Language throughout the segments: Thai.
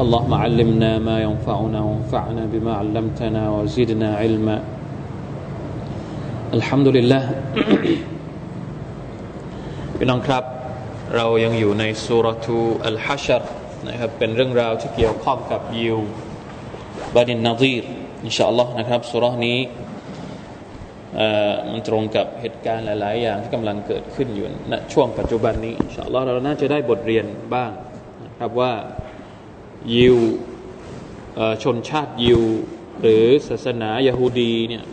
اللهم علمنا ما ينفعنا وانفعنا بما علمتنا وزدنا علما الحمد لله พี่น้องครับ เรายังอยู่ในสุรทูอัลฮัชรนะครับเป็นเรื่องราวที่เกี่ยวข้องกับยิวบาดินนาซีรอินชาอัลลอฮ์นะครับสุรนี้มันตรงกับเหตุการณ์หลาย ๆ อย่างที่กำลังเกิดขึ้นอยู่ณช่วงปัจจุบันนี้อินชาอัลลอฮ์เราน่าจะได้บทเรียนบ้างนะครับว่า ยิวชนชาติยิว หรือศาสนายาฮูดีเนี่ย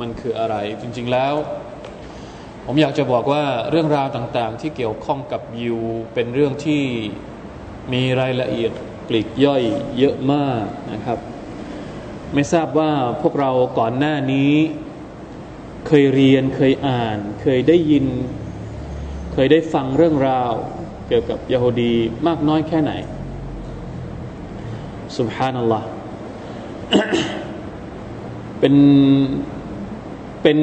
มันคืออะไร จริง ๆแล้ว ผมอยากจะบอกว่าเรื่องราวต่างๆ ที่เกี่ยวข้องกับยิว เป็นเรื่องที่มีรายละเอียดปลีกย่อยเยอะมากนะครับ ไม่ทราบว่าพวกเราก่อนหน้านี้ เคยเรียนเคยอ่าน เคยได้ยิน เคยได้ฟังเรื่องราว เกี่ยวกับยาฮูดีมากน้อยแค่ไหน สุบฮานัลลอฮ์เป็นเป็น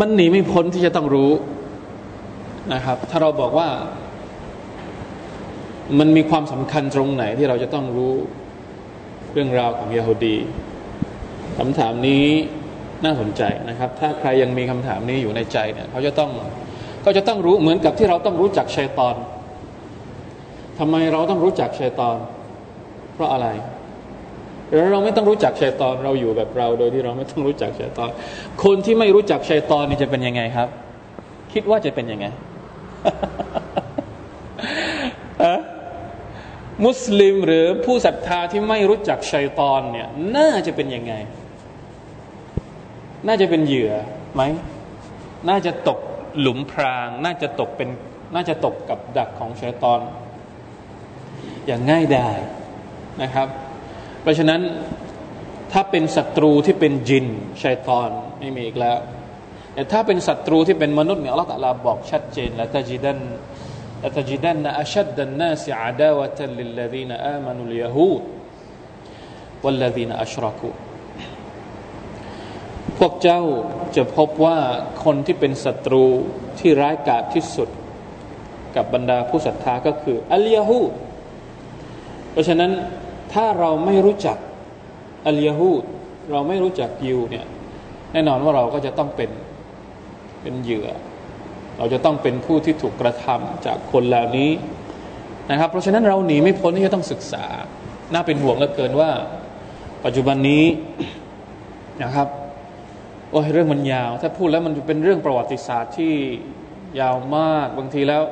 มันหนีไม่พ้นที่จะต้องรู้นะครับ ถ้าเราบอกว่า มันมีความสำคัญตรงไหนที่เราจะต้องรู้เรื่องราวของยาฮูดีคำถามนี้น่าสนใจนะครับ ถ้าใครยังมีคำถามนี้อยู่ในใจเนี่ยเขาจะต้องก็จะต้องรู้เหมือนกับที่เราต้องรู้จักชัยตอน ทำไมเราต้องรู้จักชัยตอน เพราะอะไรเราไม่ต้องรู้จักชัยตอนเราอยู่แบบเรา โดยที่เราไม่ต้องรู้จักชัยตอน คนที่ไม่รู้จักชัยตอนนี่จะเป็นยังไงครับ คิดว่าจะเป็นยังไงมุสลิมหรือผู้ศรัทธาที่ไม่รู้จักชัยตอนเนี่ย น่าจะเป็นยังไง น่าจะเป็นเหยื่อไหม น่าจะตกหลุมพราง น่าจะตกเป็น น่าจะตกกับดักของชัยตอน อย่างง่ายดายนะครับ เพราะฉะนั้นถ้าเป็นศัตรูที่เป็นจินชัยตอนไม่มีอีกแล้ว แต่ถ้าเป็นศัตรูที่เป็นมนุษย์เนี่ยอัลลอฮฺตะลาบอกชัดเจนละตจิดันละตจิดันนะอัชดดันนาสิอาดาวะตัลลิลลดีนอามานุลยาฮูดวัลลดีนอัชรักุพวกเจ้าจะพบว่าคนที่เป็นศัตรูที่ร้ายกาจที่สุด กับบรรดาผู้ศรัทธาก็คืออัลยาฮูด เพราะฉะนั้นถ้าเราไม่รู้จักอัลยาฮูดเราไม่รู้จักยิวเนี่ยแน่นอนว่าเราก็จะต้องเป็นเป็นเหยื่อ เราจะต้องเป็นผู้ที่ถูกกระทำจากคนเหล่านี้นะครับ เพราะฉะนั้นเราหนีไม่พ้นที่จะต้องศึกษา น่าเป็นห่วงเหลือเกินว่า ปัจจุบันนี้นะครับโอ้ยเรื่องมันยาว ถ้าพูดแล้วมันเป็นเรื่องประวัติศาสตร์ที่ยาวมากบางทีแล้ว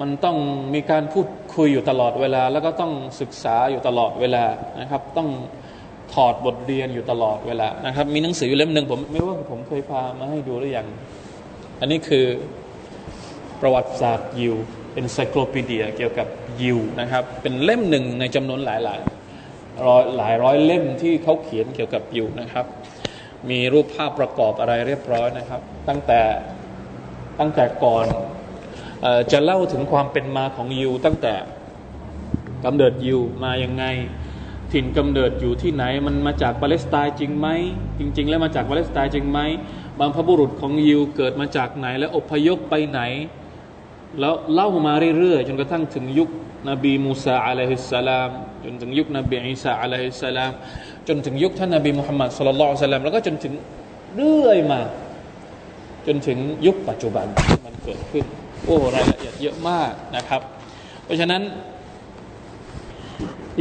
มันต้องมีการพูด คุยอยู่ตลอดเวลา แล้วก็ต้องศึกษาอยู่ตลอดเวลานะครับ ต้องถอดบทเรียนอยู่ตลอดเวลานะครับ มีหนังสืออยู่เล่มหนึ่งผมไม่ว่าผมเคยพามาให้ดูหรือยัง อันนี้คือประวัติศาสตร์ยิวเป็นไซโคลปีเดียเกี่ยวกับยิวนะครับ เป็นเล่มหนึ่งในจำนวนหลายหลายร้อยหลายร้อยเล่มที่เขาเขียนเกี่ยวกับยิวนะครับ มีรูปภาพประกอบอะไรเรียบร้อยนะครับ ตั้งแต่ตั้งแต่ก่อน จะเล่าถึงความเป็นมาของยิวตั้งแต่กำเนิดยิวมายังไง ถิ่นกำเนิดอยู่ที่ไหน มันมาจากปาเลสไตน์จริงไหมจริง ๆ แล้วมาจากปาเลสไตน์จริงไหมบางพบุรุษของยิวเกิดมาจากไหน และอพยพไปไหน แล้วเล่ามาเรื่อยๆจนกระทั่งถึงยุคนบีมูซาอะลัยฮิสสลามจนถึงยุคนบีอิสาอะลัยฮิสสลามจนถึงยุคท่านนบีมุฮัมมัดสุลลัลลอฮุซัลลัมแล้วก็จนถึงเรื่อยมา จนถึงยุคปัจจุบันมันเกิดขึ้น โอ้รายละเอียดเยอะมากนะครับ เพราะฉะนั้น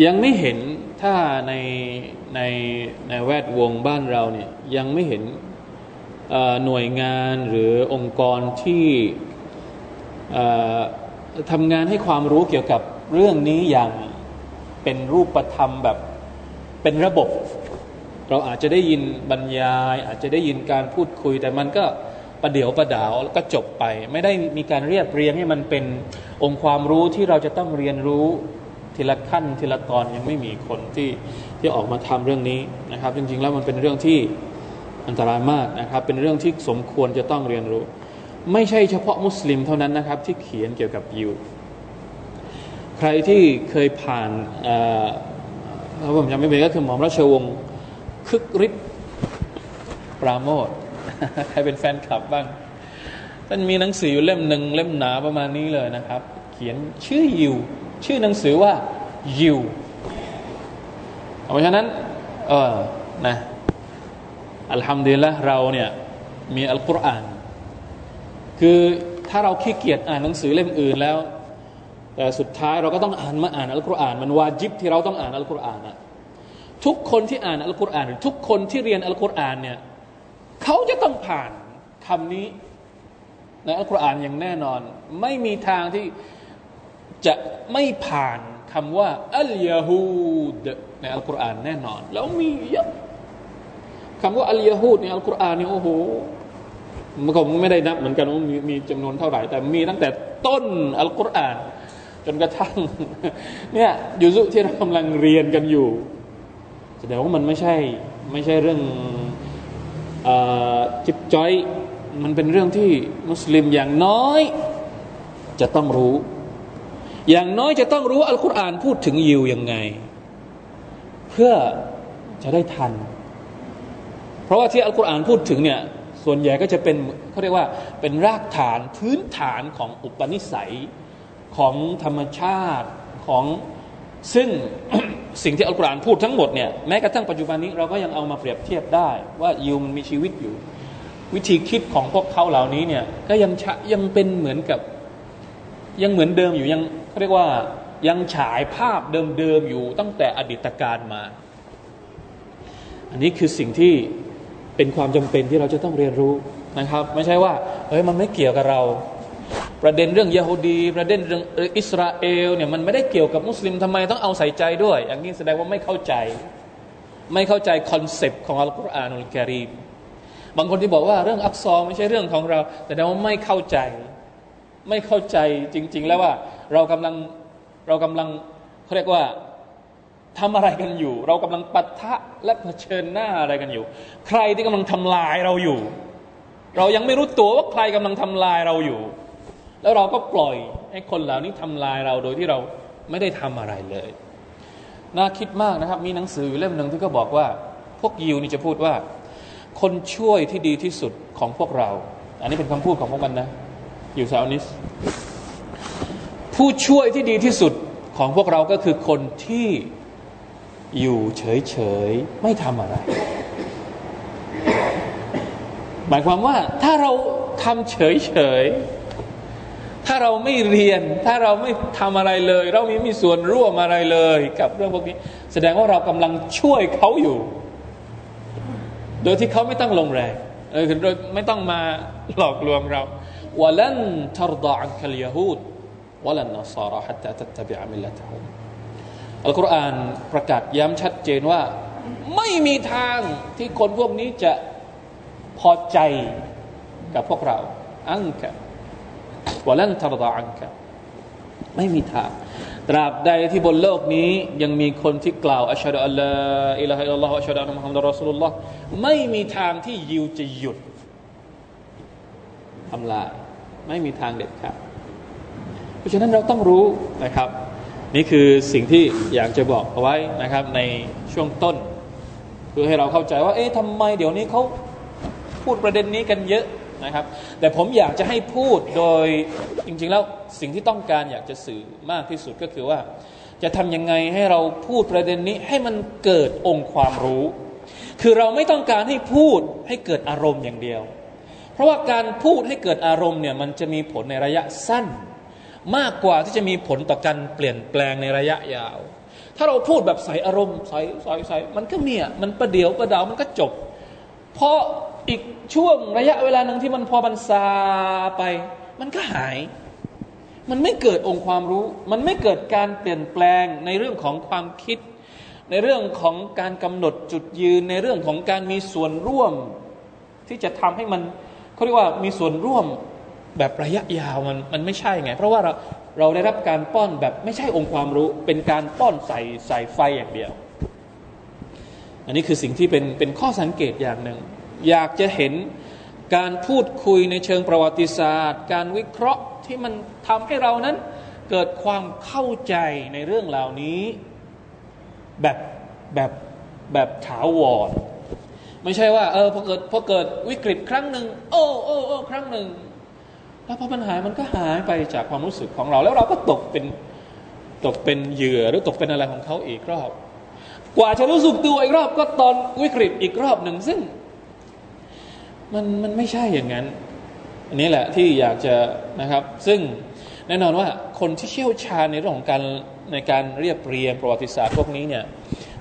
ยังไม่เห็นถ้าในในในแวดวงบ้านเราเนี่ยยังไม่เห็นหน่วยงานหรือองค์กรที่ทำงานให้ความรู้เกี่ยวกับเรื่องนี้อย่างเป็นรูปธรรมแบบเป็นระบบ เราอาจจะได้ยินบรรยาย อาจจะได้ยินการพูดคุยแต่มันก็ ประเดี๋ยวประดาวแล้วก็จบไป ไม่ได้มีการเรียบเรียงให้มันเป็นองค์ความรู้ที่เราจะต้องเรียนรู้ทีละขั้นทีละตอนยังไม่มีคนที่ที่ออกมาทำเรื่องนี้นะครับ จริง ๆ แล้วมันเป็นเรื่องที่อันตรายมากนะครับ เป็นเรื่องที่สมควรจะต้องเรียนรู้ ไม่ใช่เฉพาะมุสลิมเท่านั้นนะครับ ที่เขียนเกี่ยวกับยิวใครที่เคยผ่านผมจำไม่เป็นก็คือหมอมราชวงศ์คึกฤทธิ์ปราโมท ใครเป็นแฟนคลับบ้างท่านมีหนังสืออยู่เล่มหนึ่งเล่มหนาประมาณนี้เลยนะครับ เขียนชื่อยิว ชื่อหนังสือว่ายิวเพราะฉะนั้น เออนะอัลฮัมดุลิลละเราเนี่ยมีอัลกุรอาน คือถ้าเราขี้เกียจอ่านหนังสือเล่มอื่นแล้ว แต่สุดท้ายเราก็ต้องอ่านมาอ่านอัลกุรอาน มันวาจิบที่เราต้องอ่านอัลกุรอานอะทุกคนที่อ่านอัลกุรอานหรือทุกคนที่เรียนอัลกุรอานเนี่ย เขาจะต้องผ่านคำนี้ ในอัลกุรอานอย่างแน่นอน ไม่มีทางที่จะไม่ผ่านคำว่าอัลยาฮูดในอัลกุรอานแน่นอน แล้วมีเยอะคำว่าอัลยาฮูดในอัลกุรอานนี่โอ้โหมันก็ไม่ได้นับเหมือนกันว่ามีมีจำนวนเท่าไหร่ แต่มีตั้งแต่ต้นอัลกุรอาน จนกระทั่งเนี่ยยูซุที่เรากำลังเรียนกันอยู่แสดงว่ามันไม่ใช่ไม่ใช่เรื่อง จิบจอยมันเป็นเรื่องที่มุสลิมอย่างน้อย จะต้องรู้ อย่างน้อยจะต้องรู้อัลกุรอานพูดถึงยิวยังไง เพื่อจะได้ทัน เพราะว่าที่อัลกุรอานพูดถึงเนี่ยส่วนใหญ่ก็จะเป็นเขาเรียกว่าเป็นรากฐานพื้นฐานของอุปนิสัยของธรรมชาติของซึ่ง สิ่งที่อัลกุรอานพูดทั้งหมดเนี่ยแม้กระทั่งปัจจุบันนี้เราก็ยังเอามาเปรียบเทียบได้ ว่ายิวมันมีชีวิตอยู่ วิธีคิดของพวกเขาเหล่านี้เนี่ยก็ยังยังเป็นเหมือนกับ ยังเหมือนเดิมอยู่ยังเขาเรียกว่ายังฉายภาพเดิมๆอยู่ตั้งแต่อดีตการมา อันนี้คือสิ่งที่เป็นความจำเป็นที่เราจะต้องเรียนรู้นะครับ ไม่ใช่ว่าเฮ้ยมันไม่เกี่ยวกับเรา ประเด็นเรื่องยาฮูดีประเด็นเรื่องอิสราเอลเนี่ยมันไม่ได้เกี่ยวกับมุสลิมทำไมต้องเอาใส่ใจด้วย อย่างนี้แสดงว่าไม่เข้าใจ ไม่เข้าใจคอนเซปต์ของอัลกุรอานอุลกิริมบางคนที่บอกว่าเรื่องอักซอไม่ใช่เรื่องของเรา แต่แสดงว่าไม่เข้าใจ ไม่เข้าใจจริง ๆ แล้วว่าเรากำลังเรากำลังเขาเรียกว่าทำอะไรกันอยู่ เรากำลังปัทะและเผชิญหน้าอะไรกันอยู่ ใครที่กำลังทำลายเราอยู่ เรายังไม่รู้ตัวว่าใครกำลังทำลายเราอยู่ แล้วเราก็ปล่อยให้คนเหล่านี้ทำลายเราโดยที่เราไม่ได้ทำอะไรเลย น่าคิดมากนะครับ มีหนังสือเล่มหนึ่งที่ก็บอกว่า พวกยิวนี่จะพูดว่า คนช่วยที่ดีที่สุดของพวกเรา อันนี้เป็นคำพูดของพวกมันนะ อยู่ซาอนิส ผู้ช่วยที่ดีที่สุดของพวกเราก็คือคนที่อยู่เฉยๆไม่ทำอะไร หมายความว่าถ้าเราทำเฉยๆ ถ้าเราไม่เรียน ถ้าเราไม่ทำอะไรเลย เราไม่มีส่วนร่วมอะไรเลย กับเรื่องพวกนี้ แสดงว่าเรากำลังช่วยเขาอยู่ โดยที่เขาไม่ต้องลงแรงเออโดยไม่ต้องมาหลอกลวงเราวะลันทรดอันคัลยาฮูดวะลันนัสาระฮัตตะตัตบิอะมิลละตะฮุมอัลกุรอานประกาศย้ำชัดเจนว่า ไม่มีทางที่คนพวกนี้จะพอใจกับพวกเรา อังกะ วลันทรดาอังกะไม่มีทาง ตราบใดที่บนโลกนี้ยังมีคนที่กล่าวأشهد أن لا إله إلا الله أشهد أن محمدا رسول اللهไม่มีทางที่ยิวจะหยุดทำลายไม่มีทางเด็ดขาดเพราะฉะนั้นเราต้องรู้นะครับ นี่คือสิ่งที่อยากจะบอกเอาไว้นะครับ ในช่วงต้น เพื่อให้เราเข้าใจว่า เอ๊ะทำไมเดี๋ยวนี้เขาพูดประเด็นนี้กันเยอะ นะครับ แต่ผมอยากจะให้พูดโดยจริง ๆ แล้วสิ่งที่ต้องการอยากจะสื่อมากที่สุดก็คือว่า จะทำยังไงให้เราพูดประเด็นนี้ให้มันเกิดองค์ความรู้ คือเราไม่ต้องการให้พูดให้เกิดอารมณ์อย่างเดียว เพราะว่าการพูดให้เกิดอารมณ์เนี่ยมันจะมีผลในระยะสั้น มากกว่าที่จะมีผลต่อการเปลี่ยนแปลงในระยะยาว ถ้าเราพูดแบบใส่อารมณ์ใส่ใส่ใส่มันก็เมีอะมันประเดียวประดาวมันก็จบ เพราะ อีกช่วงระยะเวลาหนึ่งที่มันพอบันซาไป มันก็หาย มันไม่เกิดองค์ความรู้ มันไม่เกิดการเปลี่ยนแปลงในเรื่องของความคิด ในเรื่องของการกำหนดจุดยืน ในเรื่องของการมีส่วนร่วม ที่จะทำให้มันเขาเรียกว่ามีส่วนร่วมแบบระยะยาวมันมันไม่ใช่ไง เพราะว่าเราเราได้รับการป้อนแบบไม่ใช่องค์ความรู้ เป็นการป้อนใส่ใส่ไฟอย่างเดียว อันนี้คือสิ่งที่เป็นเป็นข้อสังเกตอย่างหนึ่ง อยากจะเห็นการพูดคุยในเชิงประวัติศาสตร์ การวิเคราะห์ที่มันทำให้เรานั้นเกิดความเข้าใจในเรื่องเหล่านี้ แบบแบบแบบถาวรไม่ใช่ว่าเออพอเกิดพอเกิดวิกฤตครั้งหนึ่งโอ้โอ้โอ้ครั้งหนึ่งแล้วพอปัญหามันก็หายไปจากความรู้สึกของเรา แล้วเราก็ตกเป็นตกเป็นเหยื่อหรือตกเป็นอะไรของเขาอีกรอบ กว่าจะรู้สึกตัวอีกรอบก็ตอนวิกฤตอีกรอบหนึ่งซึ่ง มันมันไม่ใช่อย่างนั้น อันนี้แหละที่อยากจะนะครับ ซึ่งแน่นอนว่าคนที่เชี่ยวชาญในเรื่องของการในการเรียบเรียงประวัติศาสตร์พวกนี้เนี่ย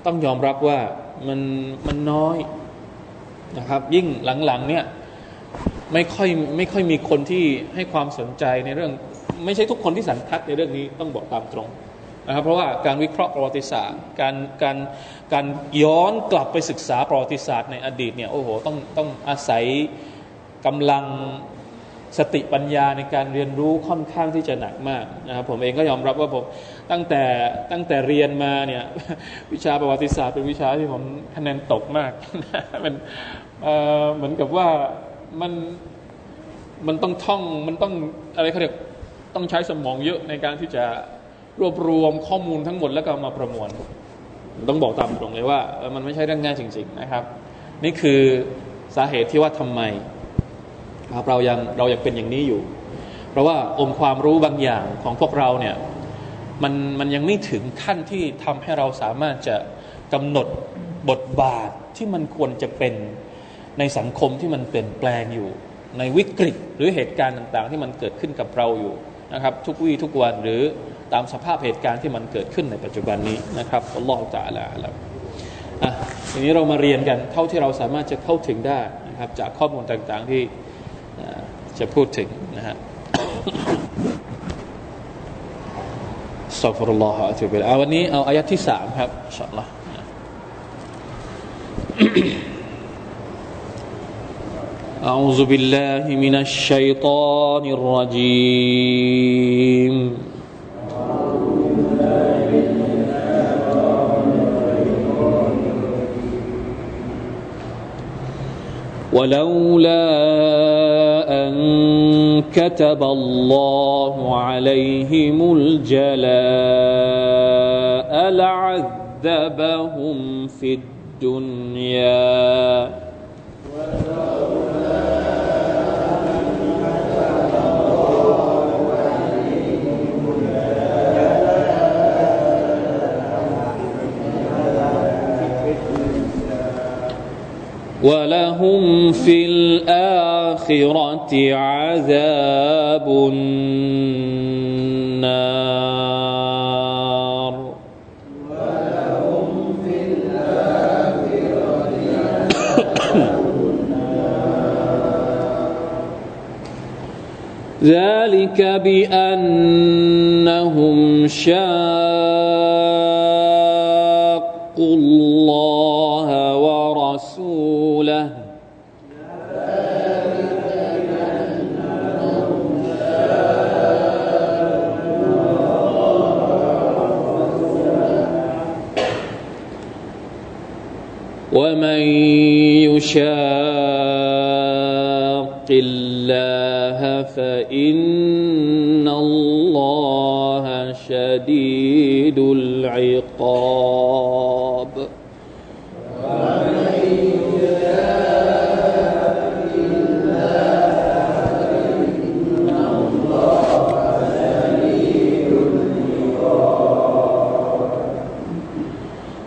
ต้องยอมรับว่ามันมันน้อยนะครับ ยิ่งหลังๆเนี่ยไม่ค่อยไม่ค่อยมีคนที่ให้ความสนใจในเรื่อง ไม่ใช่ทุกคนที่สันทัดในเรื่องนี้ต้องบอกตามตรง นะครับเพราะว่าการวิเคราะห์ประวัติศาสตร์ การการการย้อนกลับไปศึกษาประวัติศาสตร์ในอดีตเนี่ยโอ้โหต้องต้องอาศัยกำลังสติปัญญาในการเรียนรู้ค่อนข้างที่จะหนักมากนะครับผมเองก็ยอมรับว่าผมตั้งแต่ตั้งแต่เรียนมาเนี่ยวิชาประวัติศาสตร์เป็นวิชาที่ผมคะแนนตกมากมันเหมือนกับว่ามันมันต้องท่องมันต้องอะไรเขาเรียกต้องใช้สมองเยอะในการที่จะ รวบรวมข้อมูลทั้งหมดแล้วก็มาประมวล ต้องบอกตามตรงเลยว่า มันไม่ใช่เรื่องง่ายจริง ๆ นะครับ นี่คือสาเหตุที่ว่าทำไมเรายังเรายังเป็นอย่างนี้อยู่ เพราะว่าองค์ความรู้บางอย่างของพวกเราเนี่ยมันมันยังไม่ถึงขั้นที่ทำให้เราสามารถจะกำหนดบทบาทที่มันควรจะเป็นในสังคมที่มันเปลี่ยนแปลงอยู่ ในวิกฤตหรือเหตุการณ์ต่างๆ ที่มันเกิดขึ้นกับเราอยู่นะครับ ทุกวี่ทุกวันหรือ ตามสภาพเหตุการณ์ที่มันเกิดขึ้นในปัจจุบันนี้นะครับอัลลอฮฺจะละแล้วอ่ะทีนี้เรามาเรียนกันเท่าที่เราสามารถจะเข้าถึงได้นะครับ จากข้อมูลต่างๆที่จะพูดถึงนะฮะสัฟรุลลอฮฺอัลลอฮฺวันนี้เอาอายะที่สามครับอินชาอัลลอฮฺ أعوذ بالله من الشيطان الرجيم ولولا أن كتب الله عليهم الجلاء لعذبهم في الدنيا. ولهم في الآخرة عذاب النار. ولهم في الآخرة ذلك بأنهم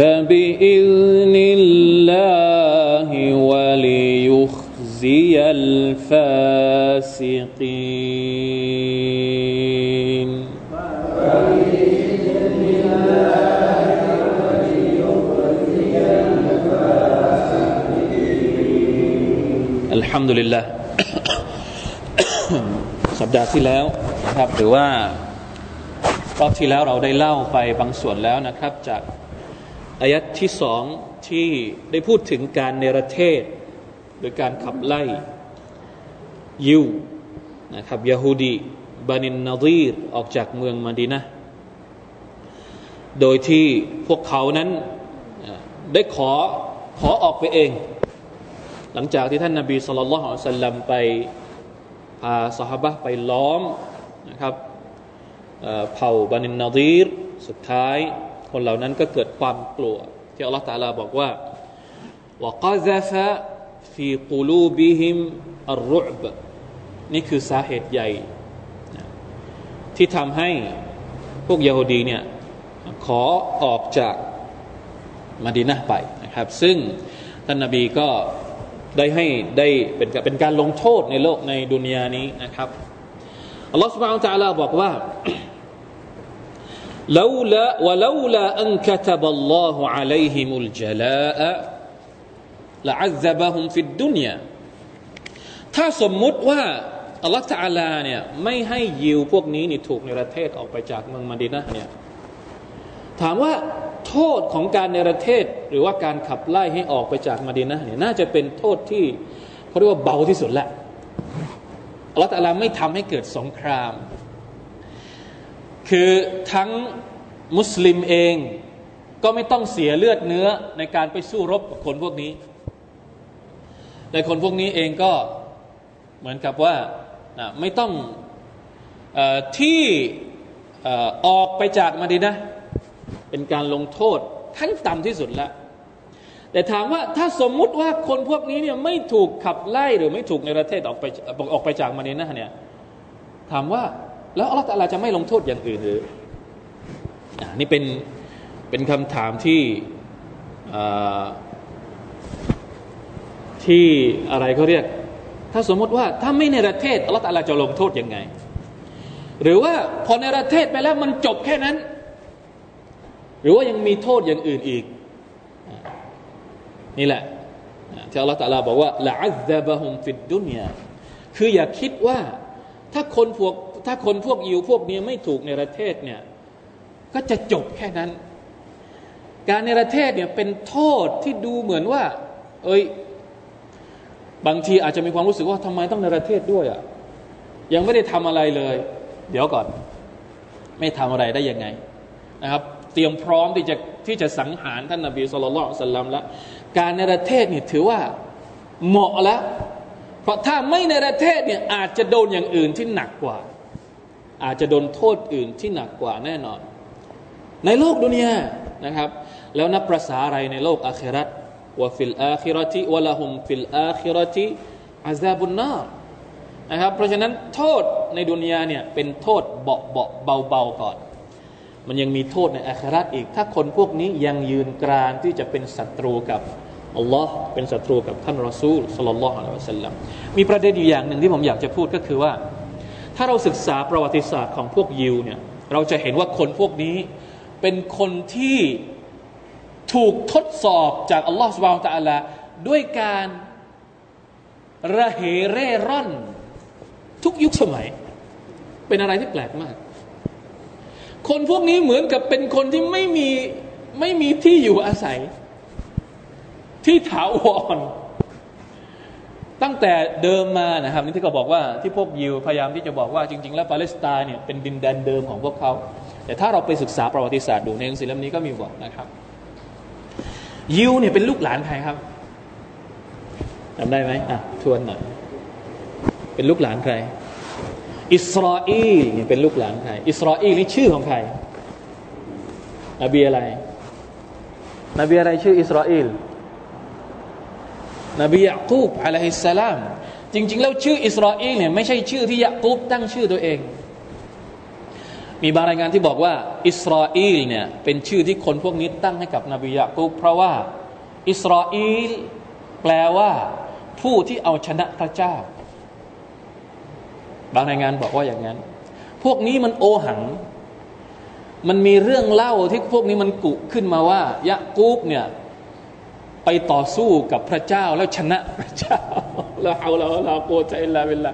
فبإذن الله وليخزي الفاسقين الحمد لله สัปดาห์ที่แล้วนะครับหรือว่ารอบที่แล้วเราได้เล่าไปบางส่วนแล้วนะครับ จาก อายัดที่สองที่ได้พูดถึงการเนรเทศโดยการขับไล่ยิวนะครับยาฮูดีบานินนาดีรออกจากเมืองมาดีนะโดยที่พวกเขานั้นได้ขอขอออกไปเอง หลังจากที่ท่านนาบีสุลต่านละฮ์สัลลัมไปพาสหบะไปล้อมนะครับเผ่าบานินนาดีรสุดท้าย คนเหล่านั้นก็เกิดความกลัว ที่อัลลอฮฺตาลาบอกว่าวกาซฟะฟีกูลูบิฮิมอัลรุบนี่คือสาเหตุใหญ่ ที่ทำให้พวกยโฮดีเนี่ยขอออกจากมาดีนาไปนะครับ ซึ่งท่านนาบีก็ได้ให้ได้เป็นเป็นการลงโทษในโลกในดุนยานี้นะครับอัลลอฮฺสุบะฮฺอัลลอบอกว่า لولا ولولا أن كتب الله عليهم الجلاء لعذبهم في الدنيا ถ้าสมมุติว่าอัลลอฮฺตะอาลาเนี่ยไม่ให้ยิวพวกนี้นี่ถูกในประเทศออกไปจากเมืองมาดีนะเนี่ยถามว่าโทษของการในประเทศ หรือว่าการขับไล่ให้ออกไปจากมาดีนะเนี่ยน่าจะเป็นโทษที่เขาเรียกว่าเบาที่สุดแหละอัลลอฮฺตะอาลาไม่ทำให้เกิดสงคราม คือทั้งมุสลิมเองก็ไม่ต้องเสียเลือดเนื้อในการไปสู้รบกับคนพวกนี้แต่คนพวกนี้เองก็เหมือนกับว่าไม่ต้องอที่ออกไปจากมาดีนะ เป็นการลงโทษขั้นต่ำที่สุดล้วแต่ถามว่าถ้าสมมุติว่าคนพวกนี้เนี่ยไม่ถูกขับไล่หรือไม่ถูกในประเทศออกไปออกไปจากมาดีนะเนี่ยถามว่า แล้วอัลลอฮฺจะไม่ลงโทษอย่างอื่นหรืออนี่เป็นเป็นคำถามที่ที่อะไรเขาเรียก ถ้าสมมติว่าถ้าไม่ในประเทศอัลลอฮฺจะลงโทษยังไง หรือว่าพอในประเทศไปแล้วมันจบแค่นั้น หรือว่ายังมีโทษอย่างอื่นอีก นี่แหละที่อัลลอฮฺบอกว่าละอัลลบะฮุมฟิดดุนยาคืออย่าคิดว่าถ้าคนพวก ถ้าคนพวกยิวพวกนี้ไม่ถูกในประเทศเนี่ยก็จะจบแค่นั้น การในประเทศเนี่ยเป็นโทษที่ดูเหมือนว่า เอ้ย บางทีอาจจะมีความรู้สึกว่าทำไมต้องในประเทศด้วยอะ่ะยังไม่ได้ทำอะไรเลย เดี๋ยวก่อน ไม่ทำอะไรได้ยังไงนะครับ เตรียมพร้อมที่จะที่จะสังหารท่านนาบีสุลต่านสัลลัมแล้วการในประเทศเนี่ยถือว่าเหมาะแล้ว เพราะถ้าไม่ในประเทศเนี่ยอาจจะโดนอย่างอื่นที่หนักกว่า อาจจะโดนโทษอื่นที่หนักกว่าแน่นอน ในโลกดุนยานะครับ แล้วนับประสาอะไรในโลกอาครัตว่าฟิลอาคิรติวะละหุมฟิลอาคิรติอาซาบุนนานะครับเพราะฉะนั้นโทษในดุนยาเนี่ยเป็นโทษเบาเบาเบาเบาก่อน มันยังมีโทษในอาคิเราะฮ์อีก ถ้าคนพวกนี้ยังยืนกรานที่จะเป็นศัตรูกับอัลลอฮ์เป็นศัตรูกับท่านรอซูลصلى الله عليه وسلمมีประเด็นอยู่อย่างหนึ่งที่ผมอยากจะพูดก็คือว่า ถ้าเราศึกษาประวัติศาสตร์ของพวกยิวเนี่ยเราจะเห็นว่าคนพวกนี้เป็นคนที่ถูกทดสอบจากอัลลอฮฺสุบานตะอัลาด้วยการระเหเร่ร่อน ทุกยุคสมัย เป็นอะไรที่แปลกมาก คนพวกนี้เหมือนกับเป็นคนที่ไม่มีไม่มีที่อยู่อาศัย ที่ถาวร ตั้งแต่เดิมมานะครับนี่ที่เขาบอกว่าที่พวกยิวพยายามที่จะบอกว่าจริง ๆ แล้วปาเลสไตน์เนี่ยเป็นดินแดนเดิมของพวกเขา แต่ถ้าเราไปศึกษาประวัติศาสตร์ดูในหนังสือเล่มนี้ก็มีบอกนะครับ ยิวเนี่ยเป็นลูกหลานใครครับจำได้ไหมอะทวนหน่อยเป็นลูกหลานใคร อิสราเอลเนี่ยเป็นลูกหลานใคร อิสราเอลนี่ชื่อของใครนบีอะไรนบีอะไรชื่ออิสราเอล นบียะกูบอะลัยฮิสสลาม จริง ๆ แล้วชื่ออิสราเอลเนี่ยไม่ใช่ชื่อที่ยะกูบตั้งชื่อตัวเอง มีบางรายงานที่บอกว่า อิสราเอลเนี่ยเป็นชื่อที่คนพวกนี้ตั้งให้กับนบียะกุบเพราะว่าอิสราเอลแปลว่า ผู้ที่เอาชนะพระเจ้า บางรายงานบอกว่าอย่างนั้น พวกนี้มันโอหัง มันมีเรื่องเล่าที่พวกนี้มันกุขึ้นมาว่ายะกูบเนี่ย ไปต่อสู้กับพระเจ้าแล้วชนะพระเจ้าแล้วเอาเราเราโกใจละเวลา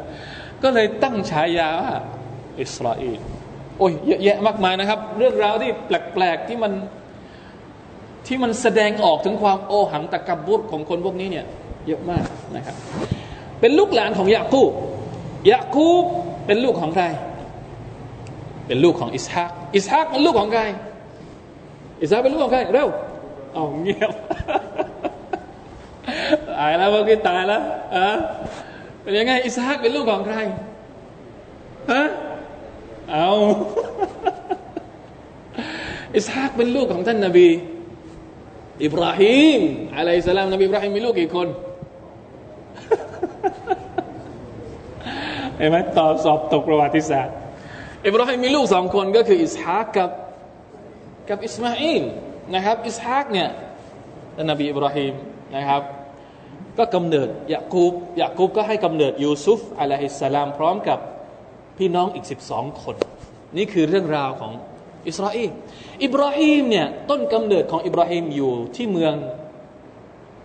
ก็เลยตั้งฉายาว่าอิสราเอลโอ้ยเยอะแยะมากมายนะครับ เรื่องราวที่แปลกๆที่มันที่มันแสดงออกถึงความโอหังตะกบุตของคนพวกนี้เนี่ยเยอะมากนะครับ เป็นลูกหลานของยาคูบยาคูบเป็นลูกของใคร เป็นลูกของอิสฮากอิสฮากเป็นลูกของใครอิสฮากเป็นลูกของใครเร็วเอาเงียบ ตายแล้วเมื่อกี้ตายแล้วอะเป็นยังไงอิสฮากเป็นลูกของใครฮะเอาอิสฮากเป็นลูกของท่านนาบีอิบราฮิมอะลัยสลามนบีอิบราฮิมมีลูกกี่คนเห็นไหมตอบสอบตกประวัติศาสตร์อิบราฮิมมีลูกสองคนก็คืออิสฮากกับกับอิสมาอิลนะครับอิสฮากเนี่ยท่านนบีอิบราฮิมนะครับ ก็กำเนิดยะกูบยะกูบก็ให้กำเนิดยูซุฟعليه السلامพร้อมกับพี่น้องอีก 12 คน นี่คือเรื่องราวของอิสราเอลอิบราฮิมเนี่ยต้นกำเนิดของอิบราฮิมอยู่ที่เมือง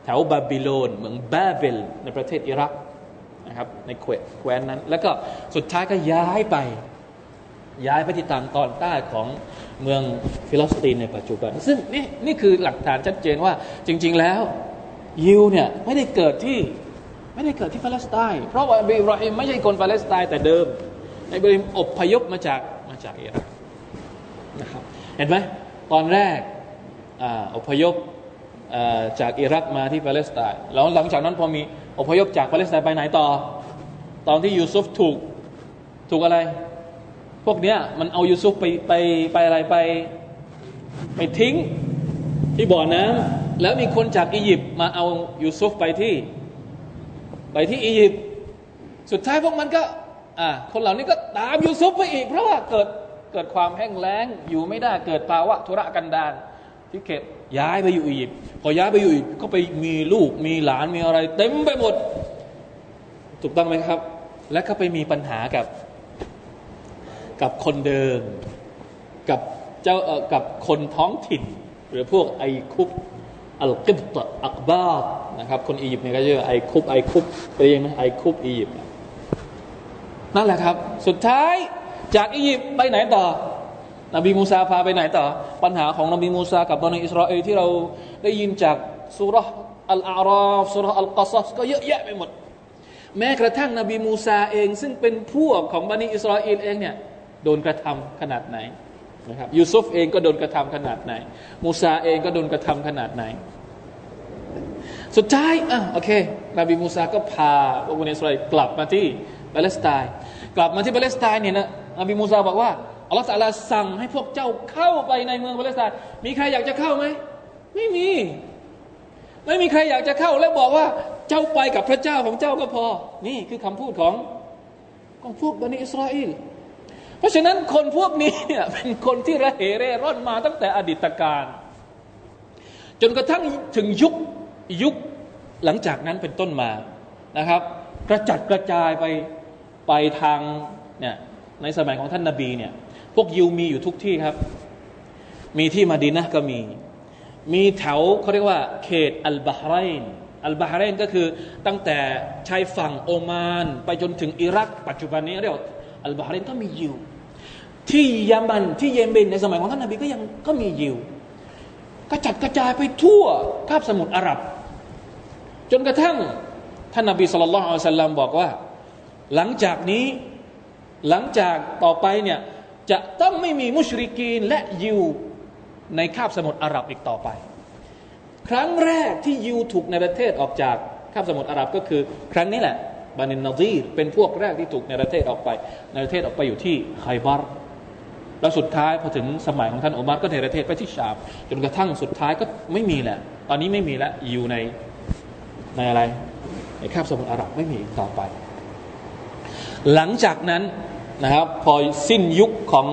แถวบาบิโลน เมืองบาเบล ในประเทศอิรักนะครับในแคว้นนั้น แล้วก็สุดท้ายก็ย้ายไป ย้ายไปที่ทางตอนใต้ของเมืองฟิลิสตีนในปัจจุบัน ซึ่งนี่นี่คือหลักฐานชัดเจนว่าจริง ๆแล้ว ยิวเนี่ยไม่ได้เกิดที่ไม่ได้เกิดที่ปาเลสไตน์เพราะว่าอิบราฮิมไม่ใช่คนปาเลสไตน์แต่เดิมอิบราฮิมอพยพมาจากมาจากอิรักนะครับเห็นไหมตอนแรกอพยพจากอิรักมาที่ปาเลสไตน์แล้วหลังจากนั้นพอมีอพยพจากปาเลสไตน์ไปไหนต่อ ตอนที่ยูซุฟถูกถูกอะไร พวกเนี้ยมันเอายูซุฟไปไปไปอะไรไป ไปทิ้งที่บ่อน้ำ แล้วมีคนจากอียิปต์มาเอายูซุฟไปที่ ไปที่อียิปต์สุดท้ายพวกมันก็อ่าคนเหล่านี้ก็ตามยูซุฟไปอีก เพราะว่าเกิดเกิดความแห้งแล้งอยู่ไม่ได้เกิดภาวะธุระกันดารที่เก็บย้ายไปอยู่อียิปต์พอย้ายไปอยู่อียิปต์ก็ไปมีลูกมีหลานมีอะไร เต็มไปหมด ถูกต้องไหมครับ และก็ไปมีปัญหากับ กับคนเดิม กับเจ้ากับคนท้องถิ่น หรือพวกไอคุบ อัลกิบตอักบาดนะครับ คนอียิปต์เนี่ยก็เรียกไอคุบไอคุบเรียกนะไอคุบอียิปต์นั่นแหละครับ สุดท้ายจากอียิปต์ไปไหนต่อ นบีมูซาพาไปไหนต่อ ปัญหาของนบีมูซากับบะนีอิสราเอลที่เราได้ยินจากซูเราะฮ์อัลอะอ์รอฟซูเราะฮ์อัลเกาะศ็อศก็เยอะแยะไปหมด แม้กระทั่งนบีมูซาเอง ซึ่งเป็นพวกของบะนีอิสราเอลเองเนี่ยโดนกระทำขนาดไหน นะครับยูซุฟเองก็โดนกระทำขนาดไหน มูซาเองก็โดนกระทำขนาดไหน สุดท้ายอะโอเค นบีมูซาก็พาพวกบะนีอิสราเอลกลับมาที่ปาเลสไตน์กลับมาที่ปาเลสไตน์เนี่ยนะนบีมูซาบอกว่าอัลลอฮฺ تعالى สั่งให้พวกเจ้าเข้าไปในเมืองปาเลสไตน์มีใครอยากจะเข้าไหมไม่มี ไม่มีใครอยากจะเข้าแล้วบอกว่าเจ้าไปกับพระเจ้าของเจ้าก็พอ นี่คือคำพูดของของพวกบะนีอิสราเอล เพราะฉะนั้นคนพวกนี้เนี่ยเป็นคนที่ระเหเร่ร่อนมาตั้งแต่อดีตกาล จนกระทั่งถึงยุคยุคหลังจากนั้นเป็นต้นมานะครับ กระจัดกระจายไปไปทางเนี่ยในสมัยของท่านนาบีเนี่ยพวกยิวมีอยู่ทุกที่ครับ มีที่มาดินะก็มี มีแถวเขาเรียกว่า เขตอัลบาฮ์ไรนอัลบาฮ์ไรนก็คือตั้งแต่ชายฝั่งโอมาน ไปจนถึงอิรัก ปัจจุบันนี้เรียกอัลบาฮ์ไรนก็มียิว ที่ยามันที่เยเมนในสมัยของท่านนบีก็ยังก็มียิวกระจัดกระจายไปทั่วคาบสมุทรอาหรับ จนกระทั่งท่านนบีสุลต่านอัลสลัมบอกว่า หลังจากนี้หลังจากต่อไปเนี่ยจะต้องไม่มีมุชริกีนและยิวในคาบสมุทรอาหรับอีกต่อไป ครั้งแรกที่ยิวถูกในประเทศออกจากคาบสมุทรอาหรับก็คือ ครั้งนี้แหละบานินนาซีรเป็นพวกแรกที่ถูกในประเทศออกไปในประเทศออกไปอยู่ที่ไคบาร์ แล้วสุดท้ายพอถึงสมัยของท่านอุมัรก็ในประเทศไปที่ชามจนกระทั่งสุดท้ายก็ไม่มีแหละ ตอนนี้ไม่มีแล้วอยู่ในในอะไรในคาบสมุทรอาหรับไม่มีต่อไป หลังจากนั้นนะครับพอสิ้นยุคของ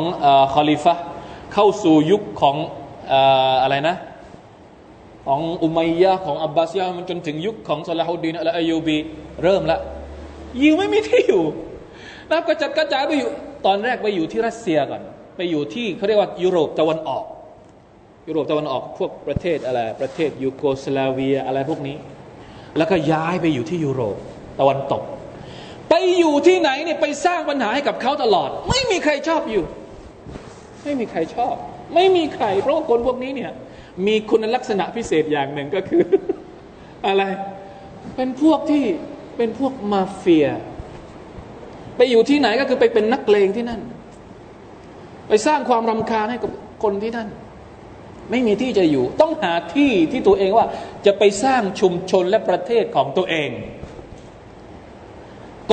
คอลิฟะเข้าสู่ยุคของอะไรนะของอุมัยยะของอับบาสยามันจนถึงยุคของซาลาฮุดดีนอัลอายูบีเริ่มละยิวไม่มีที่อยู่นะับกระจัดกระจายไปอยู่ตอนแรกไปอยู่ที่รัสเซียก่อน ไปอยู่ที่เขาเรียกว่ายุโรปตะวันออก ยุโรปตะวันออกพวกประเทศอะไรประเทศยูโกสลาเวียอะไรพวกนี้ แล้วก็ย้ายไปอยู่ที่ยุโรปตะวันตก ไปอยู่ที่ไหนเนี่ยไปสร้างปัญหาให้กับเขาตลอด ไม่มีใครชอบอยู่ ไม่มีใครชอบ ไม่มีใคร เพราะคนพวกนี้เนี่ยมีคุณลักษณะพิเศษอย่างหนึ่งก็คือ อะไร เป็นพวกที่เป็นพวกมาเฟีย ไปอยู่ที่ไหนก็คือไปเป็นนักเลงที่นั่น ไปสร้างความรำคาญให้กับคนที่นั่น ไม่มีที่จะอยู่ ต้องหาที่ที่ตัวเองว่า จะไปสร้างชุมชนและประเทศของตัวเอง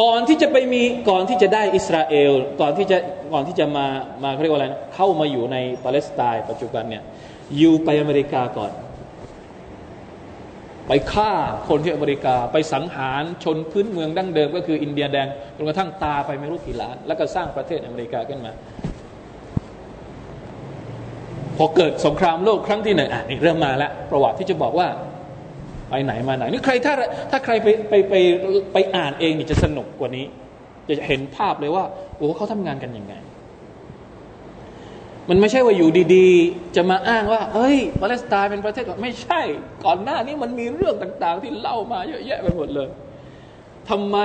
ก่อนที่จะไปมีก่อนที่จะได้อิสราเอล ก่อนที่จะก่อนที่จะมามาเขาเรียกว่าอะไรนะเข้ามาอยู่ในปาเลสไตน์ปัจจุบันเนี่ยอยู่ไปอเมริกาก่อน ไปฆ่าคนที่อเมริกา ไปสังหารชนพื้นเมืองดั้งเดิม ก็คืออินเดียแดงจนกระทั่งตาไปไม่รู้กี่ล้าน แล้วก็สร้างประเทศอเมริกาขึ้นมา พอเกิดสงครามโลกครั้งที่หนึ่งอะนี่เริ่มมาแล้วประวัติที่จะบอกว่าไปไหนมาไหนนี่ใครถ้าถ้าใครไปไปไปไปอ่านเองนี่จะสนุกกว่านี้ จะเห็นภาพเลยว่าโอ้เขาทำงานกันยังไง มันไม่ใช่ว่าอยู่ดีๆ จะมาอ้างว่าเฮ้ยปาเลสไตน์เป็นประเทศก่อนไม่ใช่ ก่อนหน้านี้มันมีเรื่องต่าง ๆ ที่เล่ามาเยอะแยะไปหมดเลยทำไม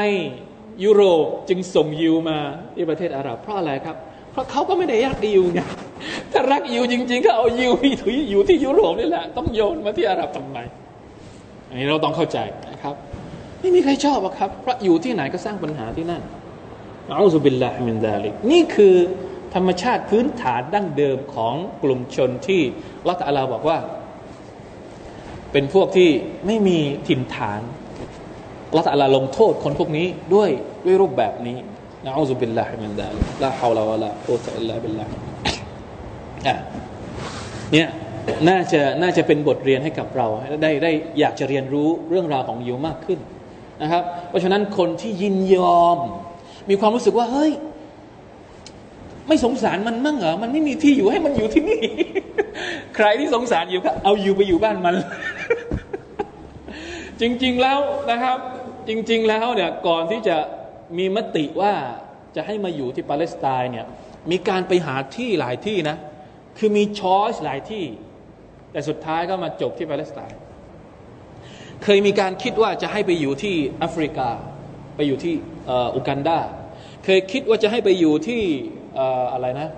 ยุโรปจึงส่งยิวมาที่ประเทศอาหรับเพราะอะไรครับ เพราะเขาก็ไม่ได้รักยิวไง ถ้ารักยิวจริงๆ ก็เอายิวที่อยู่ที่ยุโรปนี่แหละ ต้องโยนมาที่อาหรับทำไม อันนี้เราต้องเข้าใจนะครับ ไม่มีใครชอบครับ เพราะอยู่ที่ไหนก็สร้างปัญหาที่นั่นنعوذ بالله من ذلكนี่คือธรรมชาติพื้นฐานดั้งเดิมของกลุ่มชนที่อัลลอฮฺ تعالىบอกว่า เป็นพวกที่ไม่มีถิ่นฐานอัลลอฮฺ تعالىลงโทษคนพวกนี้ด้วยด้วยรูปแบบนี้นะأعوذ بالله من ذلك لا حول ولا قوة إلا بالله อะ เนี่ยน่าจะน่าจะเป็นบทเรียนให้กับเราได้ได้อยากจะเรียนรู้เรื่องราวของยิวมากขึ้นนะครับ เพราะฉะนั้นคนที่ยินยอม มีความรู้สึกว่าเฮ้ย ไม่สงสารมันมั่งเหรอมันไม่มีที่อยู่ให้มันอยู่ที่นี่ ใครที่สงสารอยู่ก็เอาอยู่ไปอยู่บ้านมัน จริง ๆแล้วนะครับ จริง ๆ แล้วเนี่ยก่อนที่จะมีมติว่าจะให้มาอยู่ที่ปาเลสไตน์เนี่ยมีการไปหาที่หลายที่นะ คือมีช้อยส์หลายที่ แต่สุดท้ายก็มาจบที่ปาเลสไตน์เคยมีการคิดว่าจะให้ไปอยู่ที่แอฟริกา ไปอยู่ที่อุกันดาเคยคิดว่าจะให้ไปอยู่ที่อะไรนะ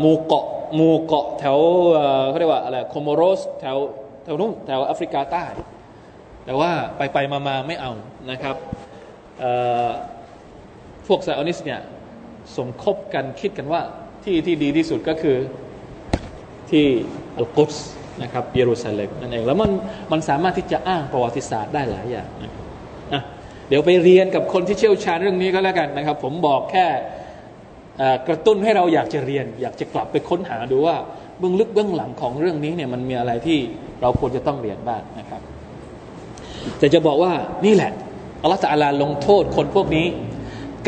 หมู่เกาะหมู่เกาะแถวเขาเรียกว่าอะไรโคโมโรสแถวแถวนู้นแถวแอฟริกาใต้ แต่ว่าไปไปมามาไม่เอานะครับพวกไซออนิสต์เนี่ยสมคบกันคิดกันว่า ที่ที่ดีที่สุดก็คือที่อัลกุสนะครับเยรูซาเล็มนั่นเองแล้วมันมันสามารถที่จะอ้างประวัติศาสตร์ได้หลายอย่างนะเดี๋ยวไปเรียนกับคนที่เชี่ยวชาญเรื่องนี้ก็แล้วกันนะครับ ผมบอกแค่กระตุ้นให้เราอยากจะเรียน อยากจะกลับไปค้นหาดูว่าเบื้องลึกเบื้องหลังของเรื่องนี้เนี่ยมันมีอะไรที่เราควรจะต้องเรียนบ้างนะครับ แต่จะบอกว่านี่แหละอัลลอฮฺตาลาลงโทษคนพวกนี้